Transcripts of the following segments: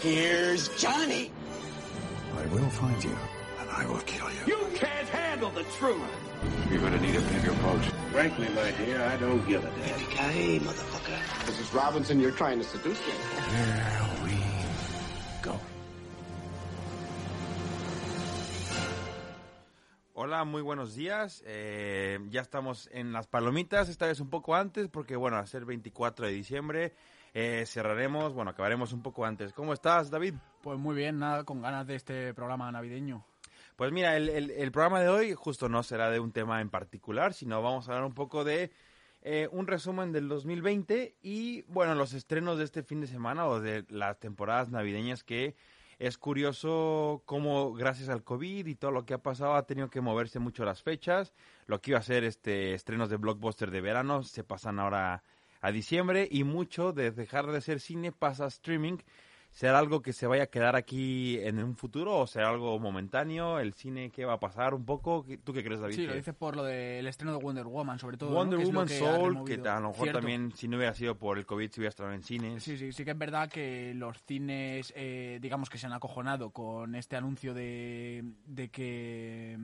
Here's Johnny. I will find you, and I will kill you. You can't handle the truth. You're gonna need a bigger boat. Frankly, my dear, I don't give a damn. Yippee-ki-yay, motherfucker. Mrs. Robinson, you're trying to seduce me. Here we go. Hola, muy buenos días. Eh, ya estamos en las palomitas, esta vez un poco antes, porque bueno, a ser 24 de diciembre eh, cerraremos, bueno, acabaremos un poco antes. ¿Cómo estás, David? Pues muy bien, nada, con ganas de este programa navideño. Pues mira, el, el- el programa de hoy justo no será de un tema en particular, sino vamos a hablar un poco de eh, un resumen del 2020 y, bueno, los estrenos de este fin de semana o de las temporadas navideñas que es curioso cómo gracias al COVID y todo lo que ha pasado ha tenido que moverse mucho las fechas. Lo que iba a ser este estrenos de blockbuster de verano se pasan ahora a diciembre y mucho de dejar de ser cine pasa a streaming. ¿Será algo que se vaya a quedar aquí en un futuro o será algo momentáneo? ¿El cine qué va a pasar un poco? ¿Qué- ¿Tú qué crees, David? Sí, lo ¿Qué- dices por lo del estreno de Wonder Woman, sobre todo. Wonder Woman que Soul, que a lo mejor Cierto. también, si no hubiera sido por el COVID, se hubiera estado en cines. Sí, sí, sí que es verdad que los cines, eh, digamos que se han acojonado con este anuncio de, de que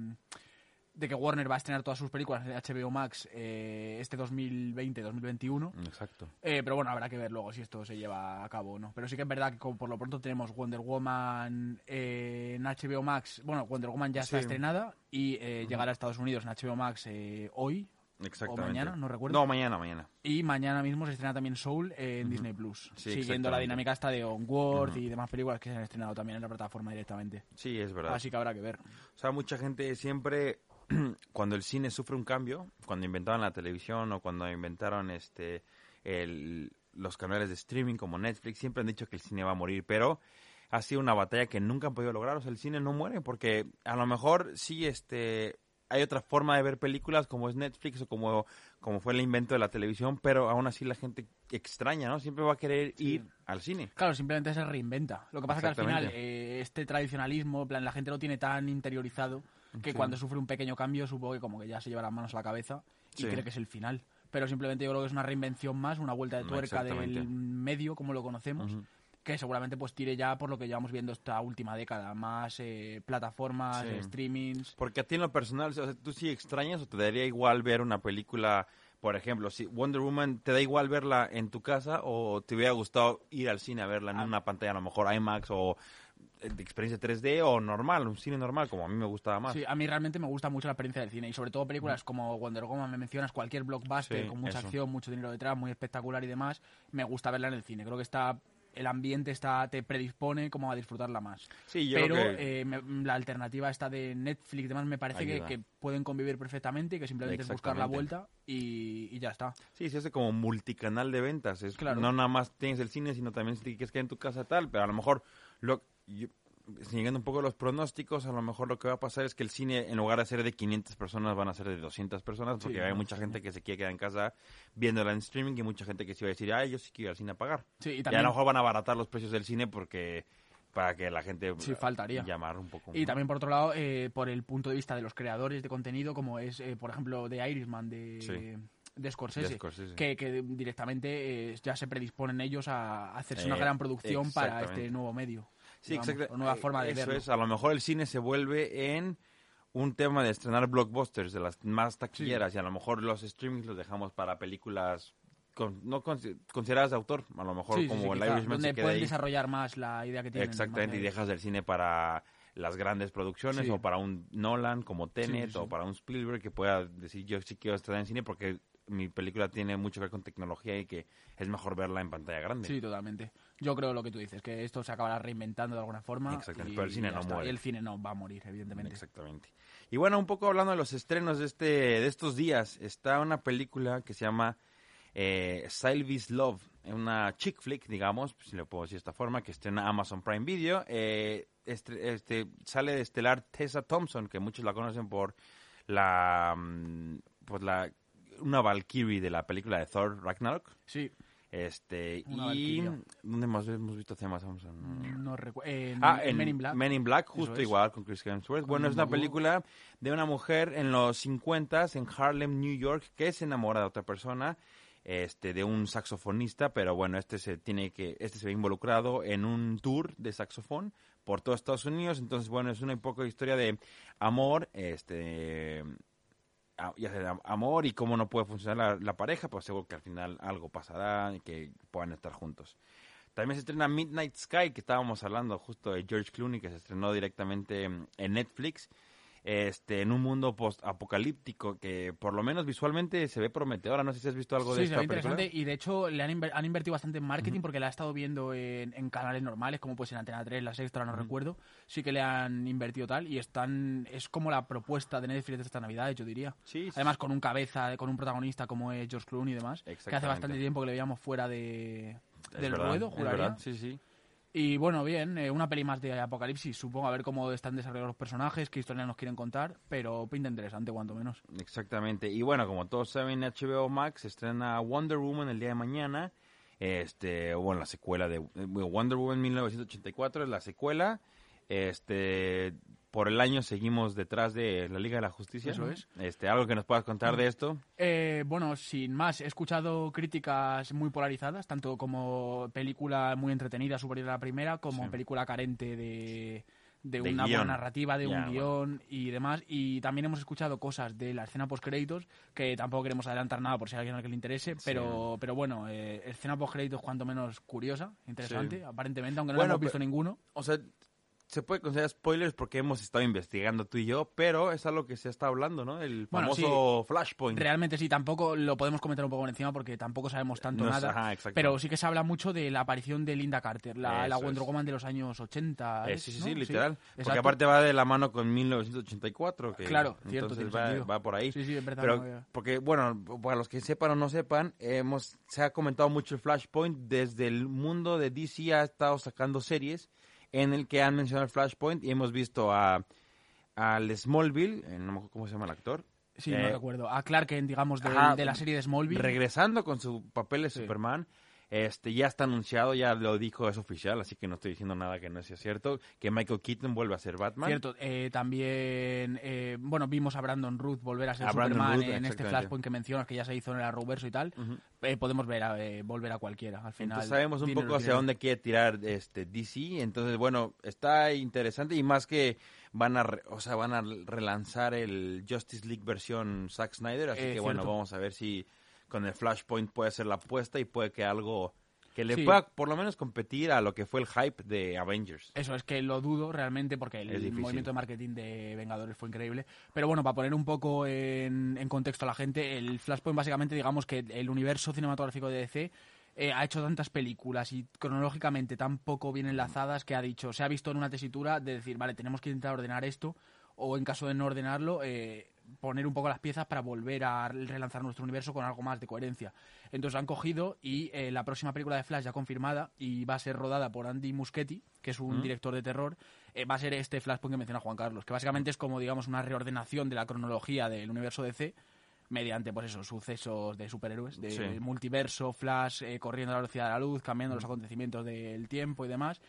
de que Warner va a estrenar todas sus películas de HBO Max eh, este 2020-2021. Exacto. Eh, pero bueno, habrá que ver luego si esto se lleva a cabo o no. Pero sí que es verdad que como por lo pronto tenemos Wonder Woman eh, en HBO Max. Bueno, Wonder Woman ya está Sí. estrenada y eh, llegará a Estados Unidos en HBO Max hoy. Exactamente. mañana, no recuerdo. No, mañana, mañana. Y mañana mismo se estrena también Soul en Disney Plus. Sí, siguiendo la dinámica esta de Onward y demás películas que se han estrenado también en la plataforma directamente. Sí, es verdad. Así que habrá que ver. O sea, mucha gente siempre, cuando el cine sufre un cambio, cuando inventaron la televisión o cuando inventaron este el- los canales de streaming como Netflix, siempre han dicho que el cine va a morir, pero ha sido una batalla que nunca han podido lograr. O sea, el cine no muere porque a lo mejor sí este hay otra forma de ver películas como es Netflix o como, como fue el invento de la televisión, pero aún así la gente extraña, ¿no? Siempre va a querer ir al cine. Claro, simplemente se reinventa. Lo que pasa es que al final eh, este tradicionalismo, plan, la gente lo tiene tan interiorizado que Sí. cuando sufre un pequeño cambio supongo que como que ya se lleva las manos a la cabeza y Sí. cree que es el final. Pero simplemente yo creo que es una reinvención más, una vuelta de tuerca del medio como lo conocemos. Que seguramente pues tire ya por lo que llevamos viendo esta última década, más eh, plataformas, Sí. streamings. Porque a ti en lo personal, o sea, ¿tú sí extrañas o te daría igual ver una película, por ejemplo, si Wonder Woman, ¿te da igual verla en tu casa o te hubiera gustado ir al cine a verla en una pantalla, a lo mejor IMAX o de experiencia 3D o normal, un cine normal, como a mí me gustaba más? Sí, a mí realmente me gusta mucho la experiencia del cine y sobre todo películas como Wonder Woman, me mencionas, cualquier blockbuster Sí, con mucha eso. acción, mucho dinero detrás, muy espectacular y demás, me gusta verla en el cine. Creo que está el ambiente está te predispone como a disfrutarla más. Sí, yo Pero creo que- eh, me- la alternativa esta de Netflix y demás me parece que, pueden convivir perfectamente y que simplemente es buscar la vuelta y, y ya está. Sí, se hace como multicanal de ventas. Es, Claro. No nada más tienes el cine, sino también si te quieres quedar en tu casa tal, pero a lo mejor, lo, yo- siguiendo un poco los pronósticos, a lo mejor lo que va a pasar es que el cine, en lugar de ser de 500 personas, van a ser de 200 personas, porque Sí, hay no, mucha gente que se quiere quedar en casa viéndola en streaming y mucha gente que se va a decir, ay, yo sí quiero ir al cine a pagar. Sí, y Y a también- lo mejor van a abaratar los precios del cine porque para que la gente Sí, faltaría. llamar un poco. Y también, por otro lado, eh, por el punto de vista de los creadores de contenido, como es, eh, por ejemplo, de Irishman, de, Sí. de Scorsese, De Scorsese. Que, que directamente eh, ya se predisponen ellos a hacerse una Eh, gran producción para este nuevo medio. Sí, exacto. nueva Eh, forma de Eso verlo. es, a lo mejor el cine se vuelve en un tema de estrenar blockbusters de las más taquilleras y a lo mejor los streamings los dejamos para películas con- no consi- consideradas de autor, a lo mejor Sí, sí, como sí, el Irishman donde se queda pueden ahí. desarrollar más la idea que tienen. Exactamente, y dejas el cine para las grandes producciones Sí. o para un Nolan como Tenet Sí, sí, o sí. para un Spielberg que pueda decir yo sí quiero estrenar en cine porque mi película tiene mucho que ver con tecnología y que es mejor verla en pantalla grande. Sí, totalmente. Yo creo lo que tú dices, que esto se acabará reinventando de alguna forma. Exactamente, y pero el cine no muere. Y el cine no va a morir, evidentemente. Exactamente. Y bueno, un poco hablando de los estrenos de este de estos días, está una película que se llama eh, Sylvie's Love, una chick flick, digamos, si le puedo decir de esta forma, que estrena Amazon Prime Video. Eh, este, este, sale de estelar Tessa Thompson, que muchos la conocen por la, pues la una Valkyrie de la película de Thor Ragnarok. Sí, Este, Una y Valkyria. ¿dónde más hemos visto temas no recuerdo. En, Ah, en en Men in Black. Men in Black, justo es. igual con Chris Hemsworth. Con Bueno, es una película de una mujer en los 50 en Harlem, New York, que se enamora de otra persona este de un saxofonista, pero bueno, este se tiene que este se ve involucrado en un tour de saxofón por todo Estados Unidos, entonces bueno, es una un poco historia de amor, este ya sea amor y cómo no puede funcionar la, la pareja, pues seguro que al final algo pasará y que puedan estar juntos. También se estrena Midnight Sky, que estábamos hablando justo de George Clooney, que se estrenó directamente en en Netflix, este, en un mundo post-apocalíptico que por lo menos visualmente se ve prometedora. No sé si has visto algo de Sí, se esta película. interesante y de hecho le han, inver- han invertido bastante en marketing porque la ha estado viendo en, en canales normales como puede ser Antena 3, La Sexta, no recuerdo. Sí que le han invertido tal y están es como la propuesta de Netflix de esta Navidad, yo diría. Sí, sí, Además con un cabeza, con un protagonista como es George Clooney y demás, que hace bastante tiempo que le veíamos fuera de, del ruedo, juraría. Sí, sí. Y bueno, bien, eh, una peli más de Apocalipsis, supongo, a ver cómo están desarrollados los personajes, qué historia nos quieren contar, pero pinta interesante, cuanto menos. Exactamente. Y bueno, como todos saben, HBO Max estrena Wonder Woman el día de mañana. Este, bueno, la secuela de eh, Wonder Woman 1984 es la secuela. Este, por el año seguimos detrás de la Liga de la Justicia. Eso es. Este, algo que nos puedas contar de esto. Eh, bueno, sin más, he escuchado críticas muy polarizadas, tanto como película muy entretenida, superior a la primera, como Sí. película carente de, de De una guion. buena narrativa, de un bueno. guion y demás. Y también hemos escuchado cosas de la escena post-créditos, que tampoco queremos adelantar nada por si a alguien al que le interese, pero, pero bueno, eh, escena post-créditos cuanto menos curiosa, interesante, Sí. aparentemente, aunque no Bueno, la hemos visto pero- ninguno. O sea, se puede considerar spoilers porque hemos estado investigando tú y yo, pero es algo que se está hablando, ¿no? El Bueno, famoso Flashpoint. Realmente sí, tampoco lo podemos comentar un poco por encima porque tampoco sabemos tanto No nada. ajá, pero sí que se habla mucho de la aparición de Linda Carter, la, la Wonder. Woman de los años 80. Eh, sí, sí, ¿no? sí, literal. Porque exacto. aparte va de la mano con 1984. Que, Claro, cierto, entonces va, va por ahí. Sí, sí, es verdad, Pero, no porque, bueno, para los que sepan o no sepan, hemos, se ha comentado mucho el Flashpoint. Desde el mundo de DC ha estado sacando series en el que han mencionado el Flashpoint y hemos visto a al Smallville, eh, no me acuerdo cómo se llama el actor, Sí, no eh, recuerdo. A Clark Kent, digamos, de, la serie de Smallville. regresando con su papel de Sí. Superman. Este ya está anunciado, ya lo dijo, es oficial, así que no estoy diciendo nada que no sea cierto, que Michael Keaton vuelve a ser Batman. Cierto, eh, también, eh, bueno, vimos a Brandon Ruth volver a ser A Superman Ruth, en este. Flashpoint que mencionas, que ya se hizo en el Arrowverso y tal. Ujú. Eh, podemos ver a, eh, volver a cualquiera, al final. Entonces sabemos un poco hacia dónde quiere tirar este DC, entonces bueno, está interesante y más que van a, re- o sea, van a relanzar el Justice League versión Zack Snyder, así Eh, que bueno, cierto. vamos a ver si con el Flashpoint puede ser la apuesta y puede que algo que le Sí. pueda por lo menos competir a lo que fue el hype de Avengers. Eso es que lo dudo realmente porque el movimiento de marketing de Vengadores fue increíble. Pero bueno, para poner un poco en, en contexto a la gente, el Flashpoint básicamente digamos que el universo cinematográfico de DC eh, ha hecho tantas películas y cronológicamente tan poco bien enlazadas que ha dicho, se ha visto en una tesitura de decir, vale, tenemos que intentar ordenar esto o en caso de no ordenarlo, eh, poner un poco las piezas para volver a relanzar nuestro universo con algo más de coherencia. Entonces han cogido y eh, la próxima película de Flash ya confirmada y va a ser rodada por Andy Muschietti, que es un director de terror, eh, va a ser este Flashpoint que menciona Juan Carlos, que básicamente es como, digamos, una reordenación de la cronología del universo DC mediante, pues eso, sucesos de superhéroes, de Sí. multiverso, Flash eh, corriendo a la velocidad de la luz, cambiando los acontecimientos del tiempo y demás.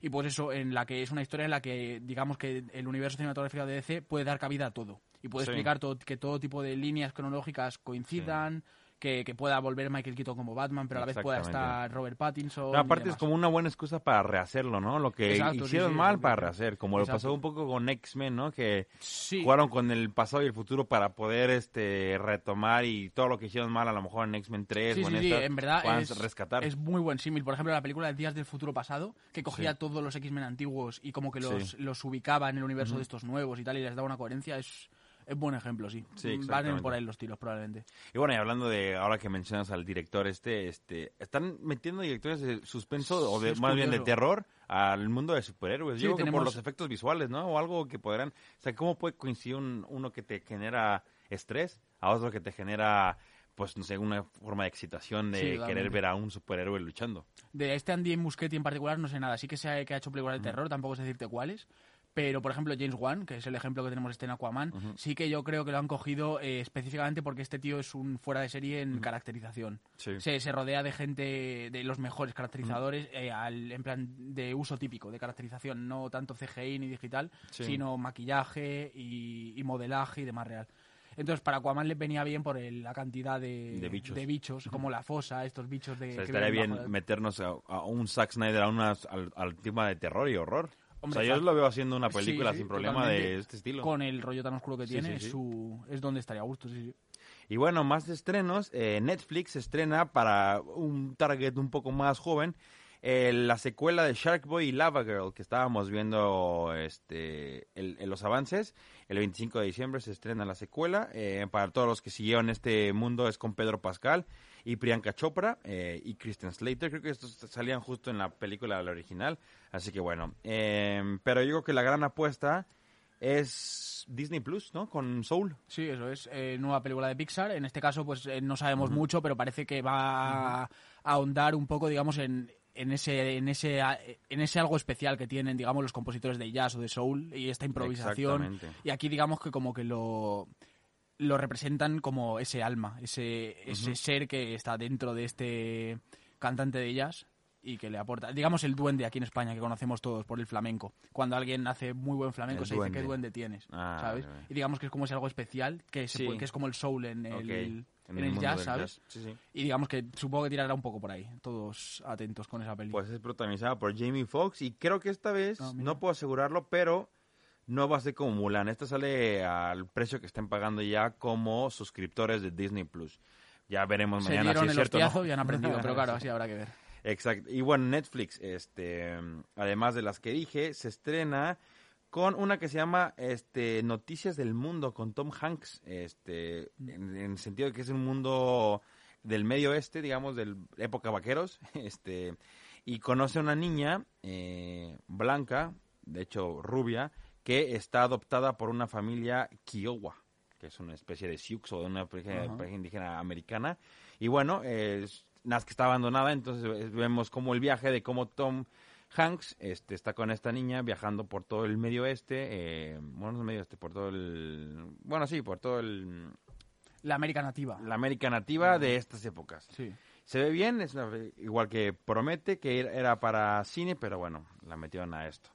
Y pues eso, en la que es una historia en la que, digamos que el universo cinematográfico de DC puede dar cabida a todo. Y puede Sí. explicar todo, que todo tipo de líneas cronológicas coincidan, que, que pueda volver Michael Keaton como Batman, pero a la vez pueda estar Robert Pattinson. No, aparte es como una buena excusa para rehacerlo, ¿no? Lo que Exacto, sí, hicieron sí, mal es lo para rehacer, como lo Exacto. pasó un poco con X-Men, ¿no? Que Sí. jugaron con el pasado y el futuro para poder este retomar y todo lo que hicieron mal a lo mejor en X-Men 3 Sí, o sí, en sí, esta, en verdad es, rescatar. es muy buen símil. Por ejemplo, la película de Días del Futuro Pasado, que cogía Sí. todos los X-Men antiguos y como que los, Sí. los ubicaba en el universo de estos nuevos y tal, y les daba una coherencia, es, es buen ejemplo, sí. Sí, Van exactamente. por ahí los tiros, probablemente. Y bueno, y hablando de ahora que mencionas al director este, este están metiendo directores de suspenso o de más bien de terror al mundo de superhéroes. Sí, Yo creo que por los efectos visuales, ¿no? O algo que podrán, o sea, cómo puede coincidir un- uno que te genera estrés a otro que te genera pues no sé, una forma de excitación de Sí, querer ver a un superhéroe luchando. De este Andy Muschietti en particular no sé nada. Sí que ha, que ha hecho películas de terror, tampoco sé decirte cuáles. Pero, por ejemplo, James Wan, que es el ejemplo que tenemos este en Aquaman, sí que yo creo que lo han cogido eh, específicamente porque este tío es un fuera de serie en caracterización. Sí. Se, se rodea de gente, de los mejores caracterizadores, eh, al- en plan de uso típico, de caracterización, no tanto CGI ni digital, Sí. sino maquillaje y, y modelaje y demás real. Entonces, para Aquaman le venía bien por el- la cantidad de, De bichos. como la fosa, estos bichos de. O sea, estaría bien meternos a, a un Zack Snyder a unas- al, al tema de terror y horror. Hombre, o sea, yo lo veo haciendo una película sí, sin problema de este estilo. Con el rollo tan oscuro que tiene, sí. su es donde estaría a gusto, sí, sí. Y bueno, más estrenos. eh, Netflix estrena para un target un poco más joven eh, la secuela de Shark Boy y Lava Girl que estábamos viendo este, el- en los avances. El 25 de diciembre se estrena la secuela. eh, para todos los que siguieron este mundo es con Pedro Pascal y Priyanka Chopra eh, y Kristen Slater. Creo que estos salían justo en la película la original. Así que bueno. eh, pero yo creo que la gran apuesta es Disney Plus, ¿no? Con Soul. Sí, eso es. eh, nueva película de Pixar. En este caso, pues eh, no sabemos mucho, pero parece que va a ahondar un poco, digamos, en, en ese en ese en ese algo especial que tienen, digamos, los compositores de jazz o de soul y esta improvisación. Y aquí, digamos que como que lo lo representan como ese alma, ese ese ser que está dentro de este cantante de jazz y que le aporta, digamos el duende aquí en España que conocemos todos por el flamenco. Cuando alguien hace muy buen flamenco El se duende. dice qué duende tienes, Ah, ¿sabes? vale, vale. Y digamos que es como es algo especial, que, se Sí. puede- que es como el soul en el, en en el jazz, ¿sabes? jazz. Sí, sí. Y digamos que supongo que tirará un poco por ahí, todos atentos con esa película. Pues es protagonizada por Jamie Foxx y creo que esta vez, Ah, no puedo asegurarlo, pero no va a ser como Mulan. Esta sale al precio que estén pagando ya como suscriptores de Disney Plus. Ya veremos se mañana dieron si es el cierto no. y han aprendido, pero claro, así habrá que ver. Exacto. Y bueno, Netflix, este, además de las que dije, se estrena con una que se llama este Noticias del Mundo con Tom Hanks, este, en, en el sentido de que es un mundo del medio oeste, digamos, de época vaqueros, este, y conoce a una niña eh, blanca, de hecho rubia, que está adoptada por una familia Kiowa, que es una especie de Sioux o de una pareja, indígena americana. Y bueno, es Nazca está abandonada, entonces eh, vemos como el viaje de cómo Tom Hanks este, está con esta niña viajando por todo el medio oeste, eh, bueno, no es el medio oeste, por todo el, bueno, sí, por todo el, La América nativa. la América nativa de estas épocas. Sí. Se ve bien, es una- igual que promete que era- para cine, pero bueno, la metieron a esto.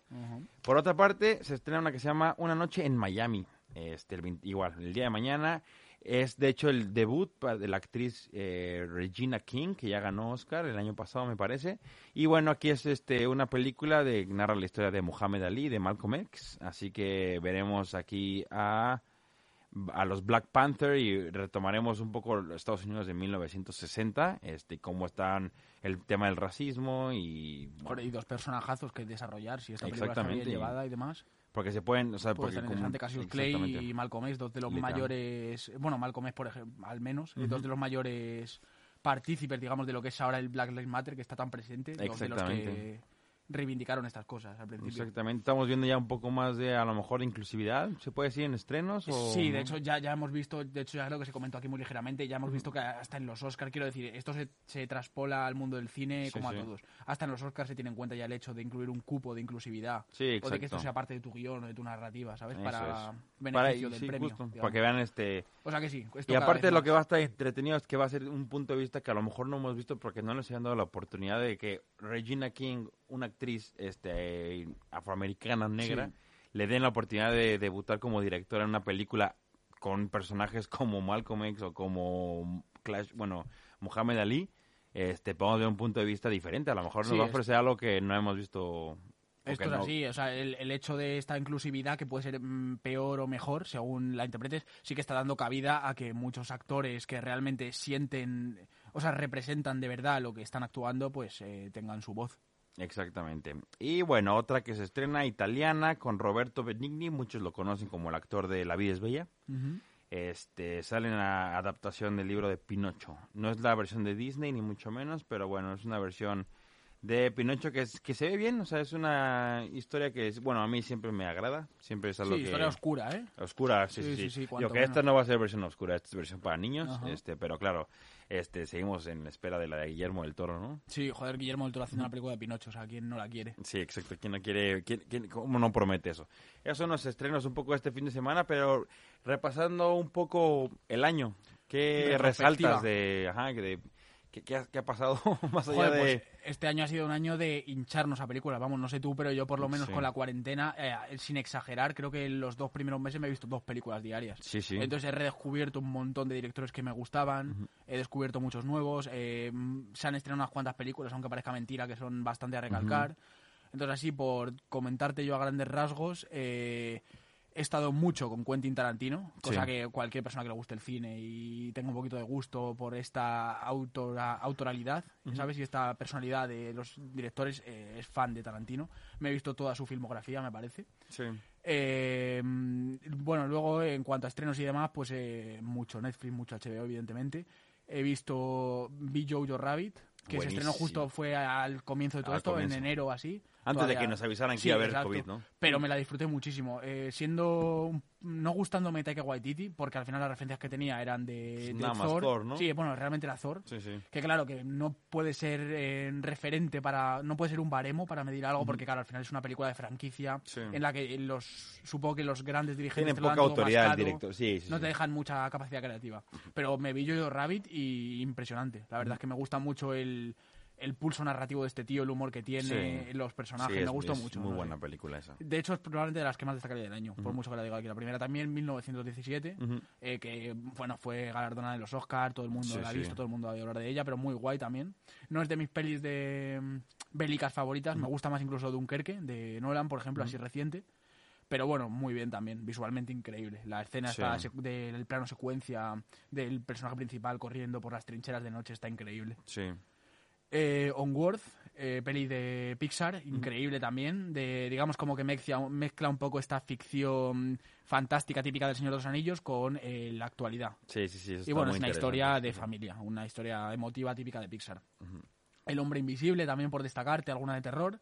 Por otra parte, se estrena una que se llama Una noche en Miami. Este, el 20 igual, el día de mañana. Es de hecho el debut de la actriz eh, Regina King, que ya ganó Oscar el año pasado, me parece. Y bueno, aquí es este una película de narra la historia de Muhammad Ali, de Malcolm X. Así que veremos aquí a, a los Black Panther y retomaremos un poco los Estados Unidos de 1960, este, cómo están el tema del racismo y y dos personajazos que desarrollar, si esta película está bien llevada y demás. Porque se pueden, o sea, Puede porque interesante Cassius Clay y Malcolm X, dos de los Literal. mayores, bueno, Malcolm X, por ejemplo, al menos, eh, dos de los mayores partícipes, digamos, de lo que es ahora el Black Lives Matter, que está tan presente, dos de los que. Reivindicaron estas cosas al principio. Exactamente, estamos viendo ya un poco más de a lo mejor inclusividad, ¿se puede decir en estrenos? O Sí, de hecho ya, ya hemos visto, de hecho ya creo que se comentó aquí muy ligeramente, ya hemos visto que hasta en los Oscars, quiero decir, esto se, se traspola al mundo del cine Sí, como sí. a todos. Hasta en los Oscars se tiene en cuenta ya el hecho de incluir un cupo de inclusividad. Sí, O de que esto sea parte de tu guion o de tu narrativa, ¿sabes? Eso Para es. beneficio Para, del premio. justo, para que vean este... O sea que sí. esto Y aparte lo que va a estar entretenido es que va a ser un punto de vista que a lo mejor no hemos visto porque no les han dado la oportunidad de que Regina King, una actriz este afroamericana negra, Sí. le den la oportunidad de debutar como directora en una película con personajes como Malcolm X o como Clash, bueno, Muhammad Ali. Este, podemos ver un punto de vista diferente. A lo mejor nos Sí, va a es- ofrecer algo que no hemos visto. Esto es así, o sea, el, el hecho de esta inclusividad, que puede ser mm, peor o mejor según la interpretes, sí que está dando cabida a que muchos actores que realmente sienten, o sea, representan de verdad lo que están actuando, pues eh, tengan su voz. Exactamente. Y bueno, otra que se estrena italiana con Roberto Benigni, muchos lo conocen como el actor de La vida es bella. Este, sale en la adaptación del libro de Pinocho. No es la versión de Disney ni mucho menos, pero bueno, es una versión de Pinocho que, es, que se ve bien, o sea, es una historia que, es, bueno, a mí siempre me agrada, siempre es algo Sí, que... historia oscura, ¿eh? Oscura, sí, Sí, sí, sí, sí. cuanto que esta no va a ser versión oscura, esta es versión para niños, Ajá. este, pero claro, este, seguimos en la espera de la de Guillermo del Toro, ¿no? Sí, joder, Guillermo del Toro haciendo una película de Pinocho, o sea, ¿quién no la quiere? Sí, exacto. ¿Quién no quiere, quién, quién- cómo no promete eso? Esos son los estrenos un poco este fin de semana, pero repasando un poco el año, ¿qué resaltas de, ajá, que de, ¿Qué, qué ha, qué ha pasado más allá Joder, de...? pues este año ha sido un año de hincharnos a películas. Vamos, no sé tú, pero yo por lo menos Sí. con la cuarentena, eh, sin exagerar, creo que en los dos primeros meses me he visto dos películas diarias. Sí, sí. Entonces he redescubierto un montón de directores que me gustaban, he descubierto muchos nuevos, eh, se han estrenado unas cuantas películas, aunque parezca mentira, que son bastante a recalcar. Entonces así, por comentarte yo a grandes rasgos, eh, he estado mucho con Quentin Tarantino, cosa Sí. que cualquier persona que le guste el cine y tenga un poquito de gusto por esta autora, autoralidad, ¿sabes? Y esta personalidad de los directores eh, es fan de Tarantino. Me he visto toda su filmografía, me parece. Sí. Eh, bueno, luego en cuanto a estrenos y demás, pues eh, mucho Netflix, mucho HBO, evidentemente. He visto Vi Jojo Rabbit, que se estrenó justo fue al comienzo de todo Al esto, comienzo. en enero así. Antes de que nos avisaran que Sí, iba a haber exacto. COVID, ¿no? Pero me la disfruté muchísimo. Eh, siendo. No gustándome Taika Waititi, porque al final las referencias que tenía eran de, de Nada más Thor. ¿no? Sí, bueno, realmente era Thor. Sí, sí. Que claro, que no puede ser eh, referente para. No puede ser un baremo para medir algo, porque claro, al final es una película de franquicia en la que los. Supongo que los grandes dirigentes. Tiene te lo dan poca autoridad el director. Sí, sí, No te dejan mucha capacidad creativa. Pero me vi yo Rabbit y impresionante. La verdad es que me gusta mucho el, el pulso narrativo de este tío, el humor que tiene, Sí. los personajes. Sí, me gustó es mucho. Muy no sé. buena película esa. De hecho, es probablemente de las que más destacaría del año, por mucho que la diga aquí. La primera también, 1917, Ujú. eh, que bueno fue galardonada en los Oscars, todo el mundo Sí, la ha visto, todo el mundo ha oído hablar de ella, pero muy guay también. No es de mis pelis de mm, bélicas favoritas, me gusta más incluso Dunkerque, de Nolan, por ejemplo, así reciente. Pero bueno, muy bien también, visualmente increíble. La escena Sí. está del plano secuencia del personaje principal corriendo por las trincheras de noche está increíble. Sí. Eh, Onward, eh, peli de Pixar, increíble también, de digamos como que mezcla, mezcla un poco esta ficción fantástica típica del Señor de los Anillos con eh, la actualidad. Sí, sí, sí. eso Y bueno, es una historia de familia, una historia emotiva típica de Pixar. El hombre invisible también por destacarte, alguna de terror,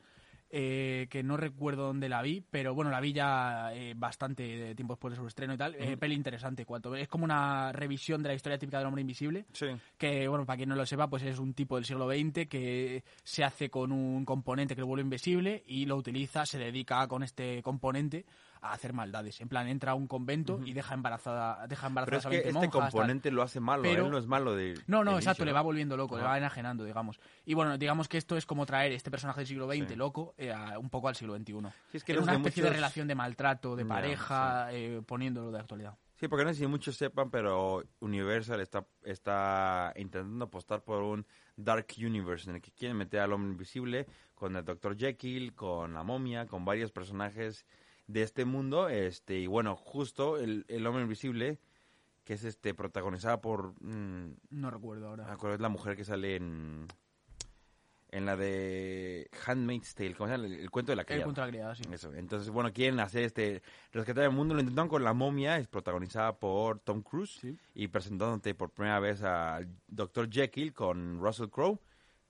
eh, que no recuerdo dónde la vi, pero bueno, la vi ya eh, bastante tiempo después de su estreno y tal. Eh, peli interesante, cuanto es como una revisión de la historia típica del hombre invisible Sí. que bueno, para quien no lo sepa, pues es un tipo del siglo XX que se hace con un componente que lo vuelve invisible y lo utiliza, se dedica con este componente a hacer maldades. En plan, entra a un convento y deja embarazada, deja Pero embarazadas es que 20 este monjas, tal. componente lo hace malo, Pero- él no es malo de... No, no, exacto, inicio, le va volviendo loco, le va enajenando, digamos. Y bueno, digamos que esto es como traer este personaje del siglo XX Sí. loco eh, a- un poco al siglo XXI. Sí, es que una especie de relación de maltrato, de pareja, eh, poniéndolo de actualidad. Sí, porque no sé si muchos sepan, pero Universal está, está intentando apostar por un Dark Universe en el que quieren meter al hombre invisible con el Dr. Jekyll, con la momia, con varios personajes de este mundo. este Y bueno, justo el, el hombre invisible, que es este protagonizada por... mm, No recuerdo ahora. acuerdo, es la mujer que sale en... En la de Handmaid's Tale, ¿cómo se llama? El, el cuento de la El criada. punto de la criada, sí. Eso. Entonces, bueno, quieren hacer este rescatar el mundo. Lo intentaron con La Momia, es protagonizada por Tom Cruise Sí. y presentándote por primera vez a Dr. Jekyll con Russell Crowe.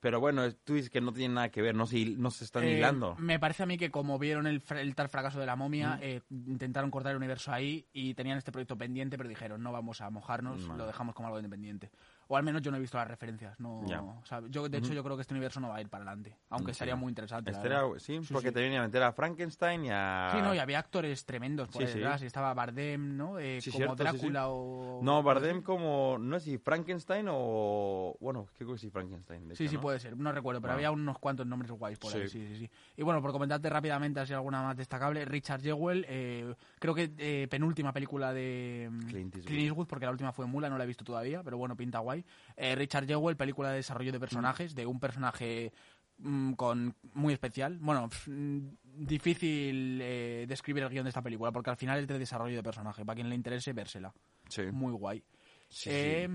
Pero bueno, tú dices que no tiene nada que ver, no se, no se están Eh, hilando. Me parece a mí que como vieron el, el tal fracaso de la momia, eh, intentaron cortar el universo ahí y tenían este proyecto pendiente, pero dijeron no vamos a mojarnos, lo dejamos como algo independiente. O al menos yo no he visto las referencias. No, Ya. o sea, yo, de hecho, yo creo que este universo no va a ir para adelante, aunque Sí. estaría muy interesante. Estaría- verdad. sí, Sí, porque sí. te vienen a meter a Frankenstein y a... Sí, no, y había actores tremendos por ahí detrás. Y estaba Bardem, ¿no? Eh, Sí, como cierto, Drácula o... No, Bardem como... No sé si Frankenstein o... Bueno, creo que sí Frankenstein. de Sí, hecho, sí, ¿no? puede ser. No recuerdo, pero Ah. había unos cuantos nombres guays por ahí. Sí. Sí, sí, sí. Y bueno, por comentarte rápidamente, así alguna más destacable, Richard Jewell, eh, creo que eh, penúltima película de mm, Clint Eastwood. Clint Eastwood, porque la última fue Mula, no la he visto todavía, pero bueno, pinta guay. Eh, Richard Jewell, película de desarrollo de personajes, de un personaje mm, con muy especial. Bueno, mm, difícil eh, describir el guion de esta película, porque al final es de desarrollo de personaje. Para quien le interese, vérsela. Sí. Muy guay. Sí, sí. Eh,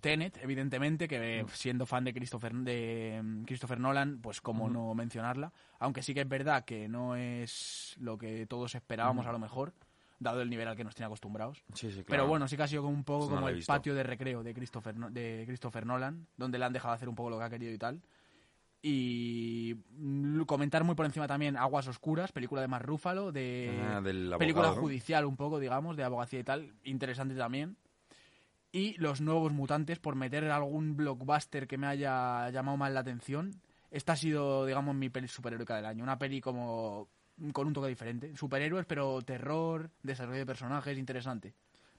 Tenet, evidentemente, que eh, siendo fan de Christopher, de mm, Christopher Nolan, pues cómo no mencionarla. Aunque sí que es verdad que no es lo que todos esperábamos a lo mejor, dado el nivel al que nos tiene acostumbrados. Sí, sí, claro. Pero bueno, sí que ha sido como un poco no como el patio de recreo de Christopher, de Christopher Nolan, donde le han dejado hacer un poco lo que ha querido y tal. Y comentar muy por encima también Aguas Oscuras, película de Mark Ruffalo, de Ah, del película judicial un poco, digamos, de abogacía y tal, interesante también. Y Los Nuevos Mutantes, por meter algún blockbuster que me haya llamado más la atención. Esta ha sido, digamos, mi peli superheroica del año. Una peli como con un toque diferente. Superhéroes, pero terror, desarrollo de personajes, interesante.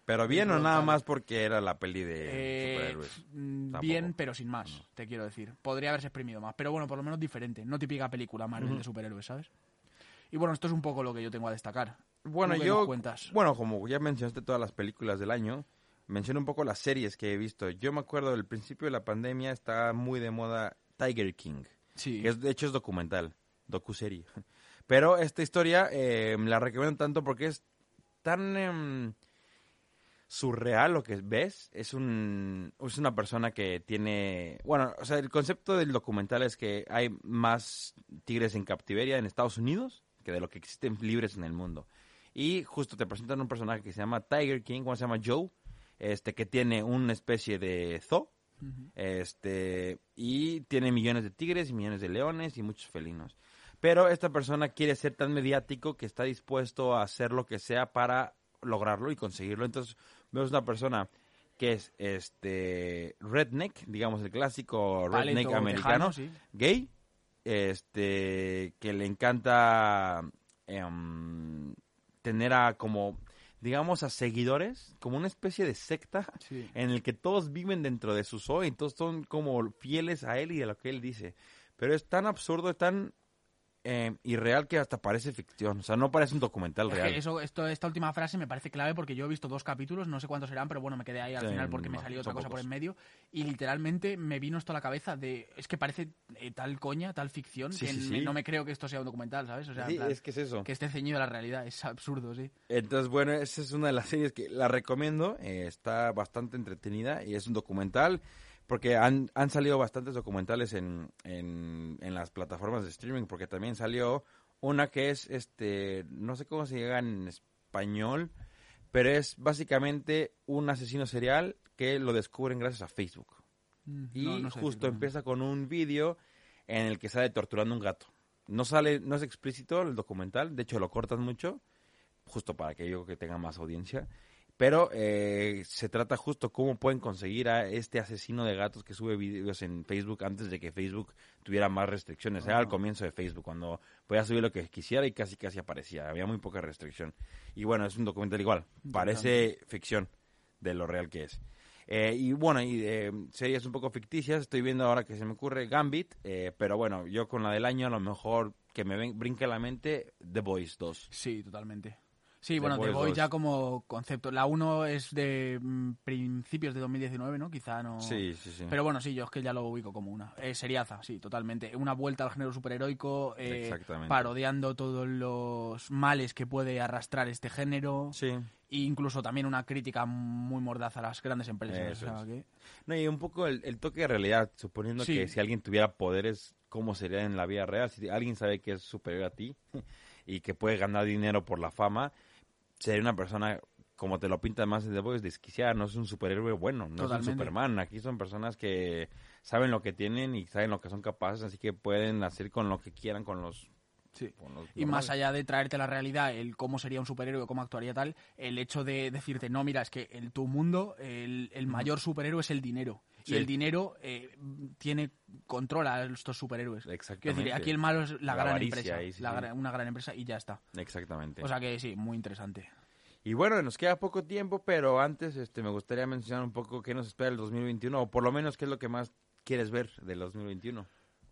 Pero bien o nada más porque era la peli de Eh, superhéroes. mm, Tampoco. bien, pero sin más, te quiero decir. Podría haberse exprimido más, pero bueno, por lo menos diferente. No típica película Marvel de superhéroes, ¿sabes? Y bueno, esto es un poco lo que yo tengo a destacar. Bueno, ¿Tú qué yo, cuentas? bueno, como ya mencionaste todas las películas del año, menciono un poco las series que he visto. Yo me acuerdo del principio de la pandemia está muy de moda Tiger King, Sí. que es, de hecho es documental, docuserie. Pero esta historia eh, la recomiendo tanto porque es tan em, surreal lo que ves. Es un es una persona que tiene, bueno, o sea, el concepto del documental es que hay más tigres en captiveria en Estados Unidos que de lo que existen libres en el mundo. Y justo te presentan un personaje que se llama Tiger King, ¿cómo se llama? Joe, este que tiene una especie de zoo, este y tiene millones de tigres y millones de leones y muchos felinos. Pero esta persona quiere ser tan mediático que está dispuesto a hacer lo que sea para lograrlo y conseguirlo. Entonces, vemos una persona que es este redneck, digamos el clásico redneck americano, tejano, sí. gay, este que le encanta em, tener a como digamos a seguidores, como una especie de secta Sí. en el que todos viven dentro de su zoo y todos son como fieles a él y a lo que él dice. Pero es tan absurdo, tan eh, irreal que hasta parece ficción. O sea, no parece un documental real. eso, esto, esta última frase me parece clave porque yo he visto dos capítulos, no sé cuántos serán, pero bueno, me quedé ahí al Sí, final porque me no, salió son otra cosa por en medio y literalmente me vino esto a la cabeza de, es que parece eh, tal coña, tal ficción, Sí, que sí, me- sí. no me creo que esto sea un documental, ¿sabes? O sea, plan, es que es eso. que esté ceñido a la realidad, es absurdo, sí. Entonces, bueno, esa es una de las series que la recomiendo. eh, está bastante entretenida y es un documental porque han, han salido bastantes documentales en, en, en las plataformas de streaming porque también salió una que es, este, no sé cómo se llega en español, pero es básicamente un asesino serial que lo descubren gracias a Facebook. Y No, no sé justo empieza con un vídeo en el que sale torturando a un gato. No sale, no es explícito el documental, de hecho lo cortan mucho, justo para que yo que tenga más audiencia. Pero eh, se trata justo cómo pueden conseguir a este asesino de gatos que sube videos en Facebook antes de que Facebook tuviera más restricciones. Era al comienzo de Facebook, cuando podía subir lo que quisiera y casi casi aparecía. Había muy poca restricción. Y bueno, es un documental igual. Parece ficción de lo real que es. Eh, y bueno, y eh, series un poco ficticias. Estoy viendo ahora que se me ocurre Gambit. eh, pero bueno, yo con la del año a lo mejor que me ven- brinque la mente The Boys 2. Sí, totalmente. Sí, bueno, The 2. ya como concepto. La 1 es de mm, principios de 2019, ¿no? Quizá no... Sí, sí, sí. Pero bueno, sí, yo es que ya lo ubico como una. Eh, seriaza, sí, totalmente. Una vuelta al género superheroico, eh, Exactamente. parodiando todos los males que puede arrastrar este género. Sí. E incluso también una crítica muy mordaz a las grandes empresas. O sea es. que- No, y un poco el, el toque de realidad, suponiendo Sí. que si alguien tuviera poderes, ¿cómo sería en la vida real? Si alguien sabe que es superior a ti y que puede ganar dinero por la fama, sería una persona, como te lo pintan más en The Boys, desquiciada, no es un superhéroe bueno, no es un Superman. Aquí son personas que saben lo que tienen y saben lo que son capaces, así que pueden hacer con lo que quieran con los... Sí. los Y más allá de traerte la realidad, el cómo sería un superhéroe, cómo actuaría tal, el hecho de decirte, no, mira, es que en tu mundo el, el mayor superhéroe es el dinero. Sí. Y el dinero eh, tiene control a estos superhéroes. Exactamente. decir, aquí el malo es la, La gran empresa. ahí, sí, la gran- una gran empresa y ya está. Exactamente. O sea que sí, muy interesante. Y bueno, nos queda poco tiempo, pero antes este, me gustaría mencionar un poco qué nos espera el 2021, o por lo menos qué es lo que más quieres ver del 2021.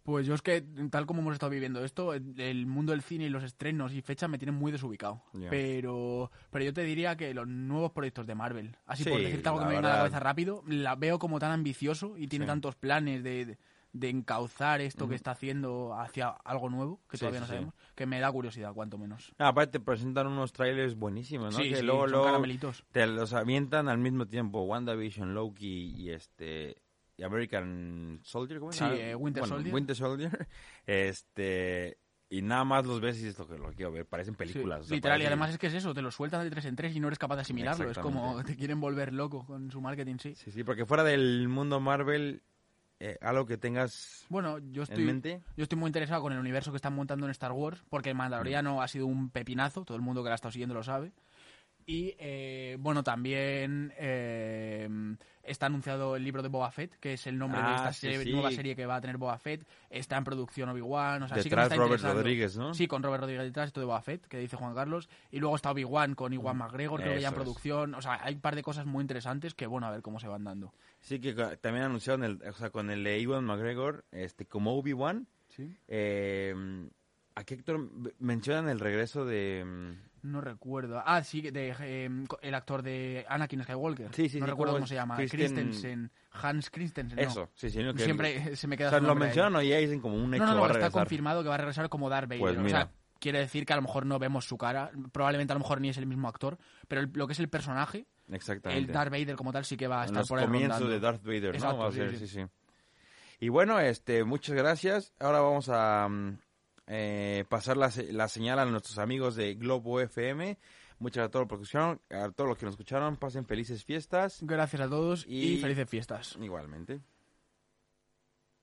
Pues yo es que, tal como hemos estado viviendo esto, el mundo del cine y los estrenos y fechas me tienen muy desubicado. Pero pero yo te diría que los nuevos proyectos de Marvel, así por decirte algo que me venga a la cabeza rápido, la veo como tan ambicioso y tiene Sí. tantos planes de, de, de encauzar esto que está haciendo hacia algo nuevo, que Sí, todavía no sabemos, que me da curiosidad, cuanto menos. Ah, aparte te presentan unos trailers buenísimos, ¿no? Que luego, son caramelitos. te los avientan al mismo tiempo, WandaVision, Loki y este American Soldier, ¿cómo se Sí, eh, Winter Bueno, Soldier. Winter Soldier. Este y nada más los ves y dices lo que lo quiero ver, parecen Sí, películas. o sea, literal, y además es que es eso, te lo sueltan de tres en tres y no eres capaz de asimilarlo. Es como te quieren volver loco con su marketing, sí. Sí, sí, porque fuera del mundo Marvel eh, algo que tengas Bueno, yo en estoy, mente. yo estoy muy interesado con el universo que están montando en Star Wars, porque el Mandaloriano ha sido un pepinazo, todo el mundo que la ha estado siguiendo lo sabe. Y eh, bueno, también eh, está anunciado el libro de Boba Fett, que es el nombre de Ah, esta sí, serie- sí. nueva serie que va a tener Boba Fett. Está en producción Obi-Wan, o sea, sí que está Robert. Rodríguez, ¿no? Sí, con Robert Rodríguez detrás, esto de Boba Fett, que dice Juan Carlos. Y luego está Obi-Wan con Iwan McGregor, creo que ya en producción. O sea, hay un par de cosas muy interesantes que, bueno, a ver cómo se van dando. Sí, que también anunciaron, el, o sea, con el de Ewan McGregor, este, como Obi-Wan, Sí. eh, ¿a qué actor m- mencionan el regreso de... No recuerdo. Ah, sí, de, eh, el actor de Anakin Skywalker. Sí, sí, No sí, recuerdo ¿cómo se llama. Kristen- Christensen. Hans Christensen. no. Eso, sí, sí. no, que- Siempre se me O queda sea, su lo ahí. mencionan o ya dicen como un hecho No, no, no, está confirmado que va a regresar como Darth Vader. Pues O sea, quiere decir que a lo mejor no vemos su cara. Probablemente a lo mejor ni es el mismo actor. Pero el- lo que es el personaje, Exactamente. el Darth Vader como tal, sí que va a estar los por ahí rondando. de Darth Vader, Exacto, ¿no? Va a sí, ser, sí. sí, sí. Y bueno, este, muchas gracias. Ahora vamos a mm, eh, pasar la, la señal a nuestros amigos de Globo FM. Muchas gracias a toda la producción, a todos los que nos escucharon. Pasen felices fiestas. Gracias a todos y Y- felices fiestas. Igualmente.